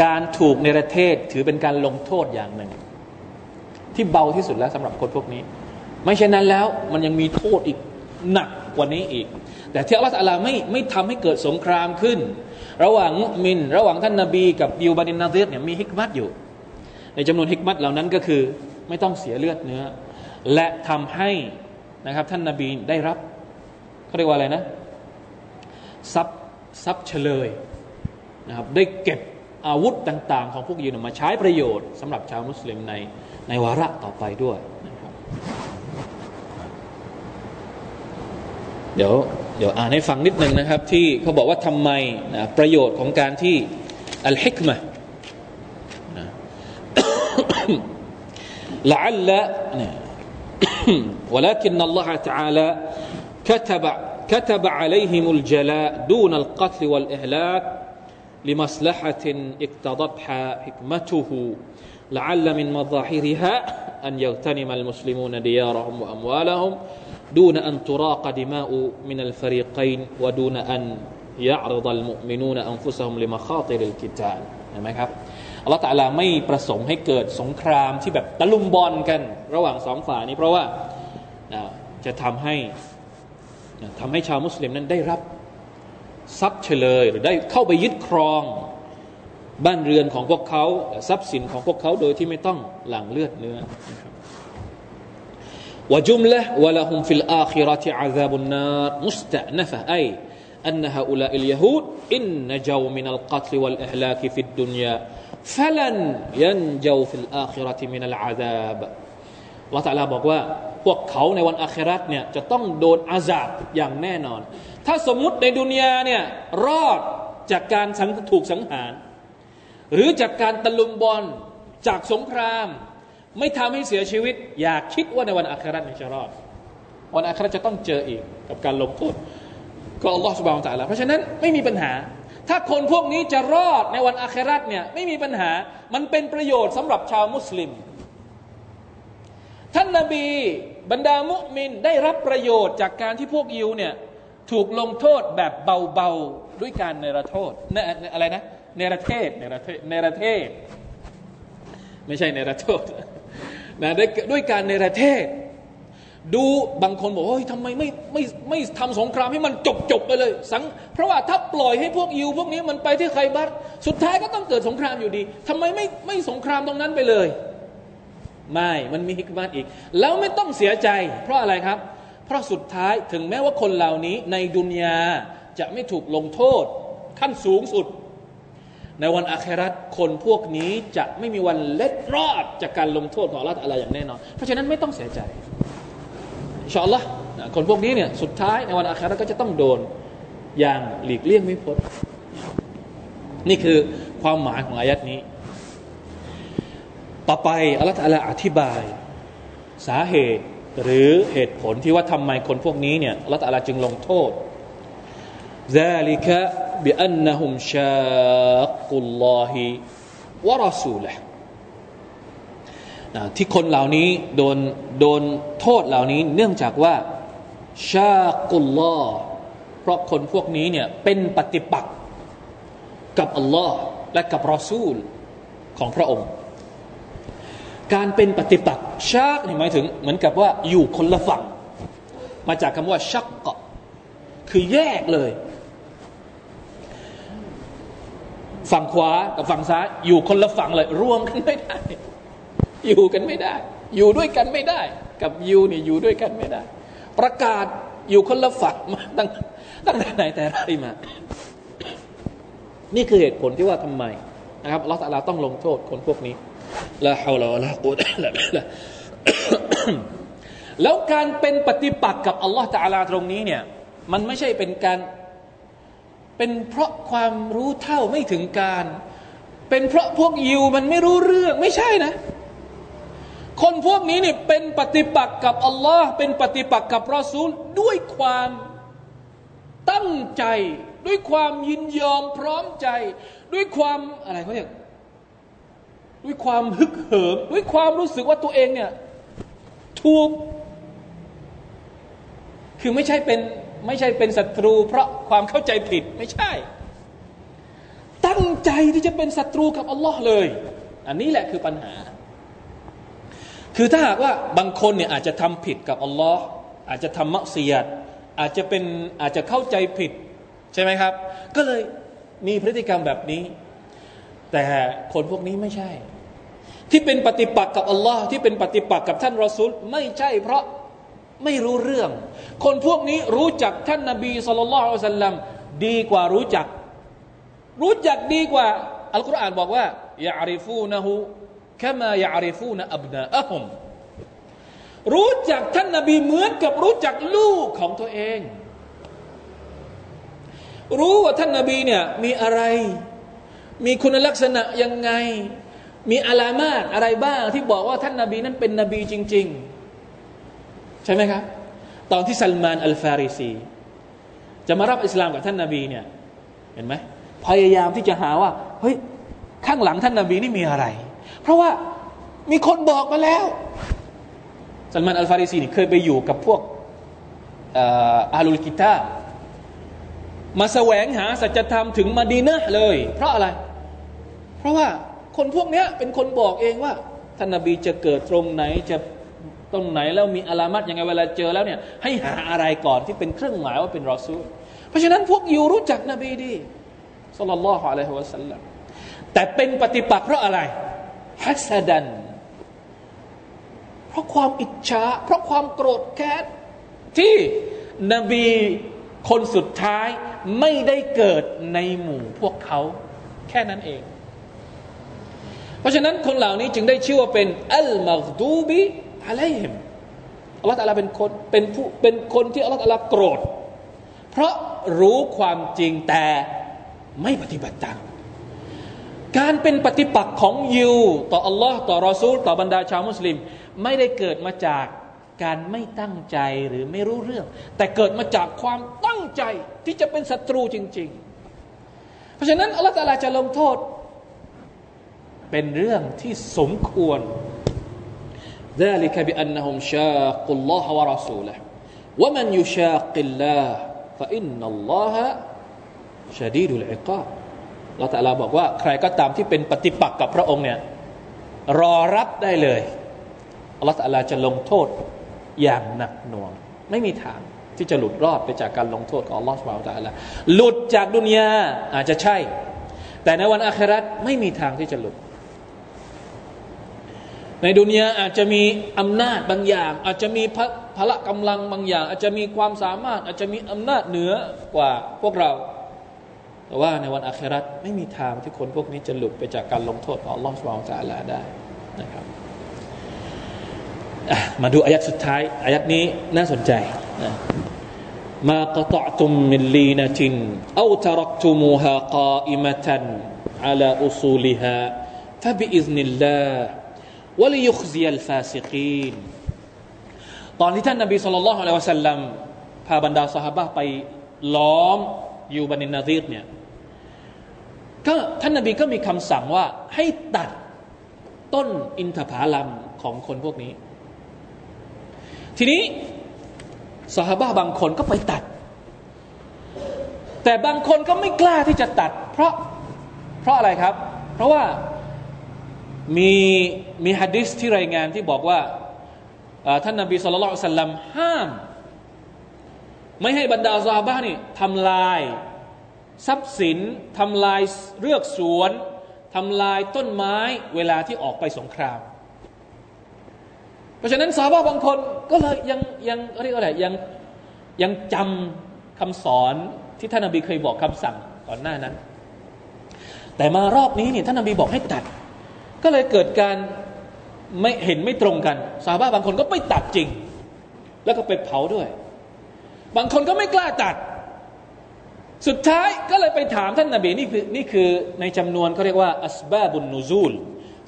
การถูกในประเทศถือเป็นการลงโทษอย่างหนึ่ง ที่เบาที่สุดแล้วสำหรับคนพวกนี้ ไม่เช่นนั้นแล้วมันยังมีโทษอีกหนักกว่านี้อีก แต่ที่อัลลอฮฺลาไม่ไม่ทำให้เกิดสงครามขึ้น ระหว่างมุมิน ระหว่างท่านนาบีกับยิวบานินนาเซียเนี่ยมีฮิกมัตอยู่ ในจำนวนฮิกมัตเหล่านั้นก็คือไม่ต้องเสียเลือดเนื้อ และทำให้นะครับท่านนาบีได้รับเขาเรียกว่าอะไรนะทรัพย์ทรัพย์เฉลยนะครับได้เก็บอาวุธต่าง ๆ ของพวกยิวมาใช้ประโยชน์สำหรับชาวมุสลิมใน ในวาระต่อไปด้วยนะครับเดี๋ยวเดี๋ยวอ่านให้ฟังนิดนึงนะครับ ที่เขาบอกว่าทำไมนะประโยชน์ของการที่อัลฮิกมะนะ لعل ولكن الله تعالى كتب كتب عليهم الجلاء دون القتل والإهلاك لمصلحة اقتضتها حكمته لعل من مظاهرها أن يغتنم المسلمون ديارهم وأموالهم دون أن تراق دماء من الفريقين ودون أن يعرض المؤمنون أنفسهم لمخاطر القتال ห็นไหมครับอัลลอฮฺตะลาไม่ประสงค์ให้เกิดสงครามที่แบบตะลุมบอลกัน ระหว่างสองฝ่ายนี้เพราะว่าจะทำให้ทำให้ชาวมุสลิมนั้นได้รับทรัพย์เฉลย หรือได้เข้าไปยึดครอง บ้านเรือนของพวกเขาทรัพย์สินของพวกเขาโดยที่ไม่ต้องหลั่งเลือดเนื้อวจุมละวะละฮุมฟิลอาคิรติอาซาบุนนารมุสตะนฟะไอ أن هؤلاء اليهود إن نجوا من القتل والإهلاك في الدنيا فلن ينجوا في الآخرة من العذاب ละตาลาบอกว่าพวกเขาในวันอาคราตเนี่ยจะต้องโดนอาซาบอย่างแน่นอน ถ้าสมมุติในดุนยาเนี่ยรอดจากการถูกสังหาร หรือจากการตะลุมบอลจากสงคราม ไม่ทำให้เสียชีวิต อยากคิดว่าในวันอาคราตจะรอด วันอาคราตจะต้องเจออีกกับการลงโทษก็อัลลอฮฺสุบานตะละเพราะฉะนั้นไม่มีปัญหา ถ้าคนพวกนี้จะรอดในวันอาคราตเนี่ยไม่มีปัญหามันเป็นประโยชน์สำหรับชาวมุสลิม ท่านนาบีบรรดามุมินได้รับประโยชน์จากการที่พวกยิวเนี่ยถูกลงโทษแบบเบาๆด้วยการเนรโทษนอะไรนะ เนรเทศเนรเทศเนรเทศ ไม่ใช่เนรโทษนะด้วยการเนรเทศ ดูบางคนบอกว่าทำไมไม่ไม่ไม่ทำสงครามให้มันจบจบไปเลยสังเพราะว่าถ้าปล่อยให้พวกยิวพวกนี้มันไปที่ใครบัตสุดท้ายก็ต้องเกิดสงครามอยู่ดีทำไมไม่ไม่สงครามตรงนั้นไปเลย ไม่มันมีฮิกมาตอีก แล้วไม่ต้องเสียใจ เพราะอะไรครับ เพราะสุดท้ายถึงแม้ว่าคนเหล่านี้ในดุนยาจะไม่ถูกลงโทษขั้นสูงสุด ในวันอาคราตคนพวกนี้จะไม่มีวันเล็ดรอดจากการลงโทษของอัลลอฮฺอะไรอย่างแน่นอน เพราะฉะนั้นไม่ต้องเสียใจชอลละคนพวกนี้เนี่ยสุดท้ายในวันอาคราตก็จะต้องโดนอย่างหลีกเลี่ยงไม่พ้น นี่คือความหมายของอายัดนี้ต่อไปอัลลอฮฺลอธิบาย สาเหตุหรือเหตุผลที่ว่าทำไมคนพวกนี้เนี่ยอัลลอฮฺจึงลงโทษ ذلك بأنهم شاقوا الله ورسوله ที่คนเหล่านี้โดนโดนโทษเหล่านี้เนื่องจากว่าชากุลลอเพราะคนพวกนี้เนี่ยเป็นปฏิปักษ์กับอัลลอฮ์และกับรอซูลของพระองค์การเป็นปฏิปักษ์ชากนี่หมายถึงเหมือนกับว่าอยู่คนละฝั่ง มาจากคำว่าชักเกาะคือแยกเลย ฝั่งขวากับฝั่งซ้าย อยู่คนละฝั่งเลย รวมกันไม่ได้ อยู่กันไม่ได้ อยู่ด้วยกันไม่ได้ กับยูนี่อยู่ด้วยกันไม่ได้ ประกาศอยู่คนละฝั่งมาตั้งตั้งแต่ไหนแต่ไรมา นี่คือเหตุผลที่ว่าทำไมนะครับเราแต่ละต้องลงโทษคนพวกนี้ละฮาวลาละกุตละละแล้วการเป็นปฏิปักษ์กับอัลลอฮฺตาลาตรงนี้เนี่ย มันไม่ใช่เป็นการ เป็นเพราะความรู้เท่าไม่ถึงการ เป็นเพราะพวกยิวมันไม่รู้เรื่องไม่ใช่นะ คนพวกนี้เนี่ยเป็นปฏิปักษ์กับอัลลอฮ์เป็นปฏิปักษ์กับรอซูลด้วยความตั้งใจ ด้วยความยินยอมพร้อมใจ ด้วยความอะไรเขาเรียกด้วยความฮึกเหิมด้วยความรู้สึกว่าตัวเองเนี่ยถูกคือไม่ใช่เป็น ไม่ใช่เป็นศัตรู เพราะความเข้าใจผิดไม่ใช่ ตั้งใจที่จะเป็นศัตรูกับอัลลอฮ์เลย อันนี้แหละคือปัญหา คือถ้าหากว่าบางคนเนี่ยอาจจะทำผิดกับอัลลอฮ์อาจจะทำมักเสียดอาจจะเป็นอาจจะเข้าใจผิดใช่ไหมครับ ก็เลยมีพฤติกรรมแบบนี้ แต่คนพวกนี้ไม่ใช่ ที่เป็นปฏิปักษ์กับอัลลอฮ์ที่เป็นปฏิปักษ์กับท่านรอซูลไม่ใช่เพราะ ไม่รู้เรื่อง คนพวกนี้รู้จักท่านนบีสุลต่านอัลสัลลัมดีกว่ารู้จัก รู้จักดีกว่า อัลกุรอานบอกว่ายาริฟูนะฮูแค่มายาริฟูนะอับนาอะฮมรู้จักท่านนบีเหมือนกับรู้จักลูกของตัวเอง รู้ว่าท่านนบีเนี่ยมีอะไร มีคุณลักษณะยังไง มีอาลามาตอะไรบ้างที่บอกว่าท่านนาบีนั้นเป็นนบีจริง ๆ ช่ไหมครับ ตอนที่ซัลมานอัลฟาริซี จะมารับอิสลามกับท่านนาบีเนี่ย เห็นไหมพยายามที่จะหาว่า เฮ้ย ข้างหลังท่านนาบีนี่มีอะไร เพราะว่ามีคนบอกมาแล้วซัลมานอัลฟาริซีนี่เคยไปอยู่กับพวกอาลุลกิตามาแสวงหาสัจธรรมถึงมาดีนะเลย เพราะอะไร เพราะว่าคนพวกนี้เป็นคนบอกเองว่าท่านนบีจะเกิดตรงไหนจะ ตรงไหนแล้วมีอารามัดยังไงเวลาเจอแล้วเนี่ยให้หาอะไรก่อนที่เป็นเครื่องหมายว่าเป็นรอซูล เพราะฉะนั้นพวกยูรู้จักนบีดีสุลลัลลอฮุอะลัยฮิวะสัลลัมแต่เป็นปฏิปักษ์เพราะอะไรฮัสดัน เพราะความอิจฉาเพราะความโกรธแค้นที่นบีคนสุดท้ายไม่ได้เกิดในหมู่พวกเขา แค่นั้นเอง เพราะฉะนั้นคนเหล่านี้จึงได้ชื่อว่าเป็นอัลมักดูบิ อะลัยฮิมอัลลอฮฺตาลาเป็นคนเป็นผู้เป็นคนที่อัลลอฮฺตาลาโกรธ เพราะรู้ความจริงแต่ไม่ปฏิบัติตามการเป็นปฏิปักษ์ของยิวต่ออัลลอฮ์ต่อรอซูลต่อบรรดาชาวมุสลิม ไม่ได้เกิดมาจากการไม่ตั้งใจหรือไม่รู้เรื่อง แต่เกิดมาจากความตั้งใจที่จะเป็นศัตรูจริง ๆ เพราะฉะนั้นอัลลอฮฺตาลาจะลงโทษ เป็นเรื่องที่สมควร ذلك بأنهم شاقوا الله ورسوله ومن يشاق الله فإن الله شديد العقاب ลรต่เราบอกว่าใครก็ตามที่เป็นปฏิปักษ์กับพระองค์เนี่ยรอรับได้เลยลลอฮฺาลาจะลงโทษอย่างหนักหน่วง ไม่มีทางที่จะหลุดรอดไปจากการลงโทษของลอสุาะตะอัลาหลุดจากดุนยาอาจจะใช่ แต่ในวันอาครัตไม่มีทางที่จะหลุด ในดุนยาอาจจะมีอำนาจบางอย่าง อาจจะมีพละกำลังบางอย่าง อาจจะมีความสามารถ อาจจะมีอำนาจเหนือกว่าพวกเราแต่ว่าในวันอาคราตไม่มีทางที่คนพวกนี้จะหลุดไปจากการลงโทษของอัลลอฮฺสุบฮานตะลาได้นะครับมาดูอายัดสุดท้ายอายัดนี้น่าสนใจนะมากตะตุมมิลลีนตินเอาทรักตุมูฮากาอิมะตัน على أصولها فبإذن الله وليخزي الفاسقينตอนที่ท่านนบีصلى الله عليه وسلمพาบรรดาสหายไปล้อมยิวบะนีนนาซีรเนี่ยก็ท่านนบีก็มีคำสั่งว่าให้ตัดต้นอินทผลัมของคนพวกนี้ ทีนี้สหายบางคนก็ไปตัด แต่บางคนก็ไม่กล้าที่จะตัด เพราะเพราะอะไรครับ เพราะว่า มีมีฮะดิษที่รายงานที่บอกว่าท่านนบีสุลต่านสัลลัมห้าม ไม่ให้บรรดาซาบ้านี่ทำลาย ทรัพย์สินทำลายเรือกสวนทำลายต้นไม้เวลาที่ออกไปสงคราม เพราะฉะนั้นสาวบางคนก็เลยยังยังเรียกอะไรยังยังจำคำสอนที่ท่านนบีเคยบอกคำสั่งก่อนหน้านั้น แต่มารอบนี้เนี่ยท่านนบีบอกให้ตัด ก็เลยเกิดการไม่เห็นไม่ตรงกันสาวบางคนก็ไปตัดจริง แล้วก็ไปเผาด้วย บางคนก็ไม่กล้าตัด สุดท้ายก็เลยไปถามท่านนาบีนี่คือนี่คือในจำนวนเขาเรียกว่าอัสบาบุนนูซูล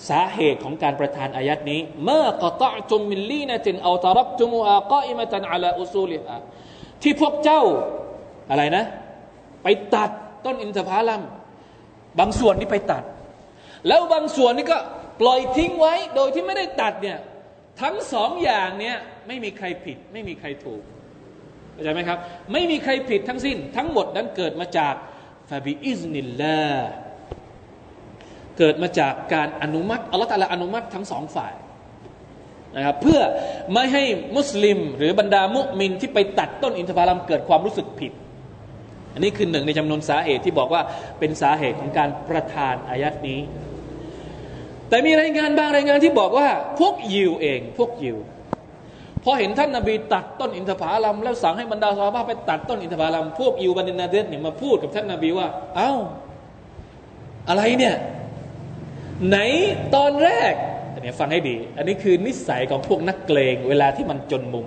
สาเหตุของการประทานอายัดนี้เมื่อกตะจุมมิลลีนตินเอาตารับจุมูอากอิมตันอัลาอุซูลิฮะที่พวกเจ้าอะไรนะ ไปตัดต้นอินทผลัม บางส่วนนี่ไปตัด แล้วบางส่วนนี่ก็ปล่อยทิ้งไว้โดยที่ไม่ได้ตัดเนี่ยทั้งสองอย่างเนี่ยไม่มีใครผิด ไม่มีใครถูกเข้าใจไหมครับ ไม่มีใครผิดทั้งสิ้น ทั้งหมดนั้นเกิดมาจากฟาบิอิสนิลลาเกิดมาจากการอนุมัติอัลลอฮฺตาลาอนุมัติทั้งสองฝ่ายนะครับเพื่อไม่ให้มุสลิม หรือบรรดามุมินที่ไปตัดต้นอินทผลัมเกิดความรู้สึกผิด อันนี้คือหนึ่งในจำนวนสาเหตุที่บอกว่าเป็นสาเหตุของการประทานอายัดนี้ แต่มีรายงานบางรายงานที่บอกว่า พวกยิวเอง พวกยิวพอเห็นท่านนาบีตัดต้นอินทผลัมแล้วสั่งให้บรรดาซาบะไปตัดต้นอินทผลัมพวกยูบันินาเดสเนี่ยมาพูดกับท่านนาบีว่า เอา้า อะไรเนี่ย ไหนตอนแรกเนี่ยฟังให้ดี อันนี้คือนิสัยของพวกนักเกรงเวลาที่มันจนมุม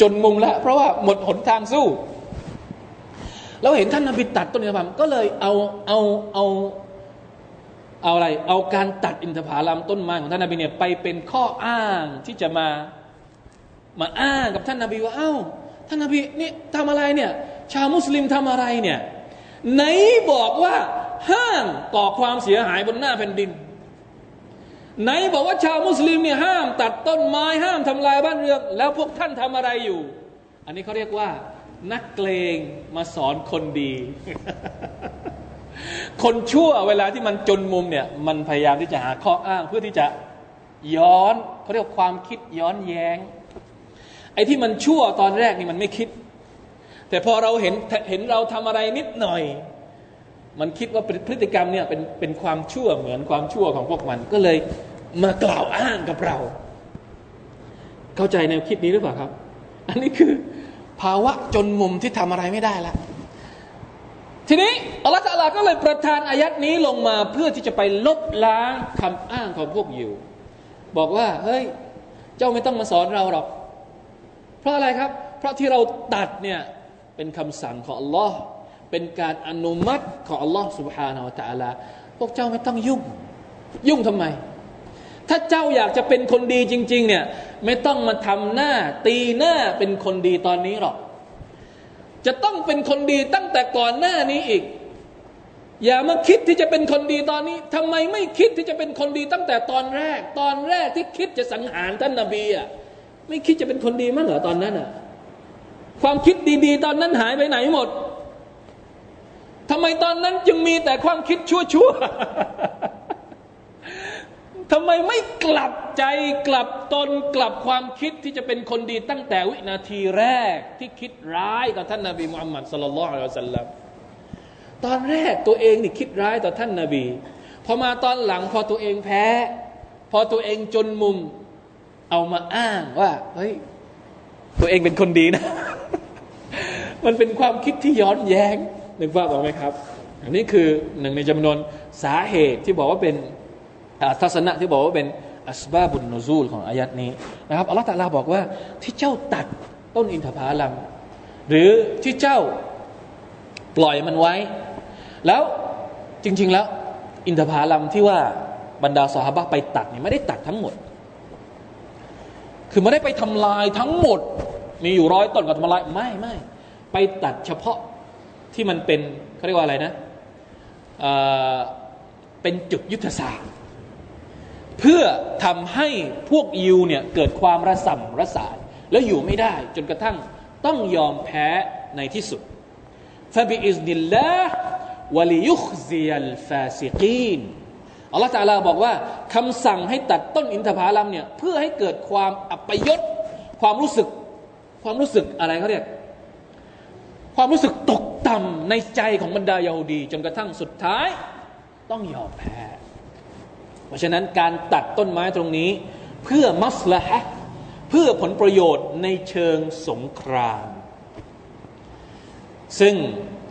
จนมุมแล้วเพราะว่าหมดหนทางสู้เราเห็นท่านนาบีตัดต้นอินทผลัมก็เลยเอาเอาเอา เอาอะไร เอาการตัดอินทผลัมต้นไม้ของท่านนาบีเนี่ยไปเป็นข้ออ้างที่จะมามาอ้างกับท่านนาบีว่าเอา้า ท่านนาบีนี่ทำอะไรเนี่ย ชาวมุสลิมทำอะไรเนี่ยไหนบอกว่าห้ามก่อความเสียหายบนหน้าแผ่นดิน ไหนบอกว่าชาวมุสลิมเนี่ยห้ามตัดต้นไม้ห้ามทำลายบ้านเรือนแล้วพวกท่านทำอะไรอยู่ อันนี้เขาเรียกว่า นักเกรงมาสอนคนดี คนชั่วเวลาที่มันจนมุมเนี่ย มันพยายามที่จะหาข้ออ้างเพื่อที่จะย้อนเขาเรียกความคิดย้อนแย้ง ไอ้ที่มันชั่วตอนแรกนี่มันไม่คิด แต่พอเราเห็นเห็นเราทำอะไรนิดหน่อย มันคิดว่าพฤติกรรมเนี่ยเป็นเป็นความชั่วเหมือนความชั่วของพวกมันก็เลยมากล่าวอ้างกับเรา เข้าใจแนวคิดนี้หรือเปล่าครับ อันนี้คือ ภาวะจนมุมที่ทำอะไรไม่ได้ละ ทีนี้อัลลอฮฺตาลาก็เลยประทานอายัดนี้ลงมาเพื่อที่จะไปลบล้างคำอ้างของพวกยิวบอกว่าเฮ้ยเจ้าไม่ต้องมาสอนเราหรอก เพราะอะไรครับ เพราะที่เราตัดเนี่ยเป็นคำสั่งของอัลลอฮ์เป็นการอนุมัติของอัลลอฮ์ سبحانه และ تعالى พวกเจ้าไม่ต้องยุ่ง ยุ่งทำไม ถ้าเจ้าอยากจะเป็นคนดีจริง ๆ เนี่ยไม่ต้องมาทำหน้า ตีหน้าเป็นคนดีตอนนี้หรอก จะต้องเป็นคนดีตั้งแต่ก่อนหน้านี้อีก อย่ามาคิดที่จะเป็นคนดีตอนนี้ทำไมไม่คิดที่จะเป็นคนดีตั้งแต่ตอนแรก ตอนแรกที่คิดจะสังหารท่านนาบีอะไม่คิดจะเป็นคนดีมั้งเหรอตอนนั้นอะความคิดดีๆ ตอนนั้นหายไปไหนหมดทำไมตอนนั้นจึงมีแต่ความคิดชั่วๆ ทำไมไม่กลับใจกลับตนกลับความคิดที่จะเป็นคนดีตั้งแต่วินาทีแรกที่คิดร้ายต่อท่านนาบีมุฮัมมัดสุลลัลลอฮุอะลัยฮิสัลลัมตอนแรกตัวเองนี่คิดร้ายต่อท่านนาบีพอมาตอนหลังพอตัวเองแพ้ พอตัวเองจนมุม เอามาอ้างว่าเฮ้ยตัวเองเป็นคนดีนะ มันเป็นความคิดที่ย้อนแย้งนึกว่าบอกไหมครับ อันนี้คือหนึ่งในจำนวนสาเหตุที่บอกว่าเป็น ทัศนะที่บอกว่าเป็นอัสบาบุนนซูลของอายัดนี้นะครับอัลลอฮฺตะลาบอกว่าที่เจ้าตัดต้นอินทผลัม หรือที่เจ้าปล่อยมันไว้ แล้วจริง ๆแล้ว อินทผลัมที่ว่าบรรดาสหบะไปตัดเนี่ยไม่ได้ตัดทั้งหมด คือไม่ได้ไปทำลายทั้งหมด มีอยู่ร้อยต้นก็ทำลายไม่ไม่ไปตัดเฉพาะที่มันเป็นเขาเรียกว่าอะไรนะเป็นจุดยุทธศาสตร์ เพื่อทำให้พวกยิวเนี่ยเกิดความระส่ำระสายแล้วอยู่ไม่ได้จนกระทั่งต้องยอมแพ้ในที่สุดฟาบิอิสนิลลาห์วะลิยุคซียัลฟาซิกีนอัลลอฮฺตาลาบอกว่าคำสั่งให้ตัดต้นอินทผลัมเนี่ยเพื่อให้เกิดความอัปยศความรู้สึกความรู้สึกอะไรเขาเรียกความรู้สึกตกต่ำในใจของบรรดายาฮูดี จนกระทั่งสุดท้าย ต้องยอมแพ้ ราะฉะนั้นการตัดต้นไม้ตรงนี้ เพื่อมัสละฮะเพื่อผลประโยชน์ในเชิงสงคราม ซึ่ง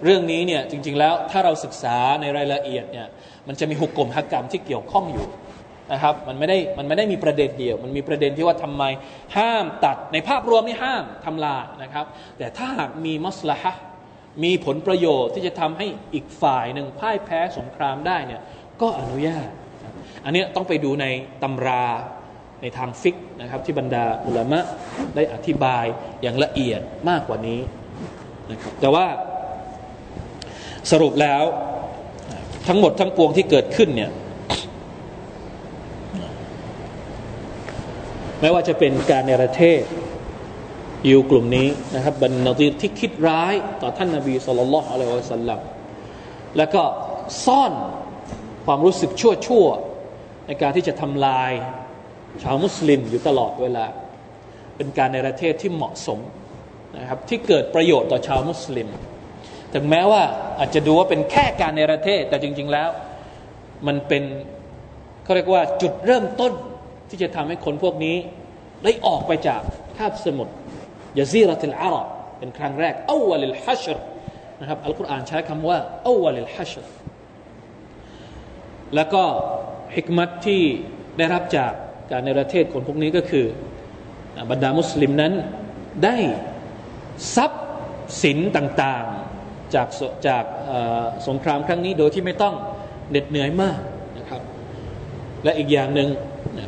เรื่องนี้เนี่ยจริง ๆ แล้วถ้าเราศึกษาในรายละเอียดเนี่ยมันจะมีหุกกลมฮักกรรมที่เกี่ยวข้องอยู่นะครับมันไม่ได้มันไม่ได้มีประเด็นเดียว มันมีประเด็นที่ว่าทำไมห้ามตัดในภาพรวมนี่ห้ามทำลายนะครับ แต่ถ้าหากมีมัสละฮะมีผลประโยชน์ที่จะทำให้อีกฝ่ายหนึ่งพ่ายแพ้สงครามได้เนี่ยก็อนุญาต อันนี้ต้องไปดูในตำราในทางฟิกนะครับ ที่บรรดาอุลามะได้อธิบายอย่างละเอียดมากกว่านี้นะครับแต่ว่าสรุปแล้วทั้งหมดทั้งปวงที่เกิดขึ้นเนี่ยไม่ว่าจะเป็นการในประเทศอยู่กลุ่มนี้นะครับบรรณาตีที่คิดร้ายต่อท่านนาบีสุลต่านละอะลัยฮิวะสัลลัมแล้วก็ซ่อนความรู้สึกชั่วชั่ว ในการที่จะทำลายชาวมุสลิมอยู่ตลอดเวลา เป็นการในประเทศที่เหมาะสมนะครับที่เกิดประโยชน์ต่อชาวมุสลิม ถึงแม้ว่าอาจจะดูว่าเป็นแค่การในประเทศ แต่จริง ๆแล้วมันเป็นเขาเรียกว่าจุดเริ่มต้นที่จะทำให้คนพวกนี้ ได้ออกไปจากคาบสมุทรยาซีรัติลอาหรับเป็นครั้งแรกอาวลิลฮัชรนะครับอัลกุรอานใช้คำว่าอาวลิลฮัชรแล้วก็ ฮิกมัตที่ได้รับจากการในประเทศคนพวกนี้ก็คือ บรรดามุสลิมนั้นได้ทรัพย์สินต่างๆจากจากสงครามครั้งนี้โดยที่ไม่ต้องเหน็ดเหนื่อยมากนะครับและอีกอย่างหนึ่ง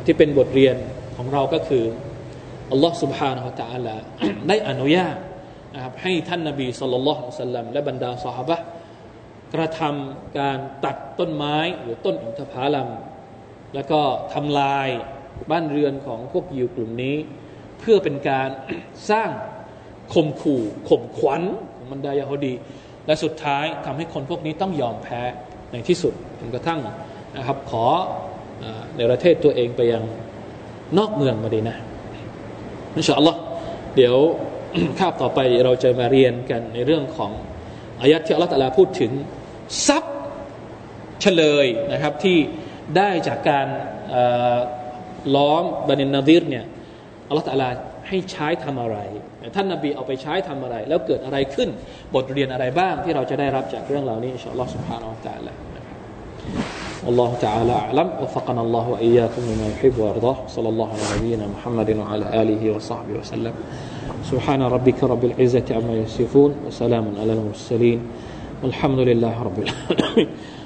ที่เป็นบทเรียนของเราก็คืออัลลอฮ์ سبحانه และ تعالى ได้อนุญาตนะครับให้ท่านนาบีสุลต่านละสัลลัมและบรรดาสหายกระทำการตัดต้นไม้หรือต้นอินทผลัม แล้วก็ทำลายบ้านเรือนของพวกยิวกลุ่มนี้ เพื่อเป็นการสร้างข่มขู่ข่มขวัญของบรรดายาฮดีและสุดท้ายทำให้คนพวกนี้ต้องยอมแพ้ในที่สุดจนกระทั่งนะครับขอในประเทศตัวเองไปยังนอกเมืองมาดีนะอินชาอัลลอฮ์เดี๋ยวคาบต่อไปเราจะมาเรียนกันในเรื่องของอายัดที่อัลลอฮฺตะลาพูดถึงทรัพย์เฉลยนะครับที่ ได้จากการล้อมบันินนาดิรเนี่ยอัลลอฮฺตะลาให้ใช้ทำอะไร ท่านนาบีเอาไปใช้ทำอะไร แล้วเกิดอะไรขึ้น บทเรียนอะไรบ้างที่เราจะได้รับจากเรื่องเหล่านี้อินชาอัลลอฮฺ سبحانه และ تعالى والله تعالى أعلم وفقنا الله وإياكم لما يحب ويرضاه صلى الله على نبينا محمد وعلى آله وصحبه وسلم سبحان ربك رب العزة عما يصفون وسلام على المرسلين والحمد لله رب العالمين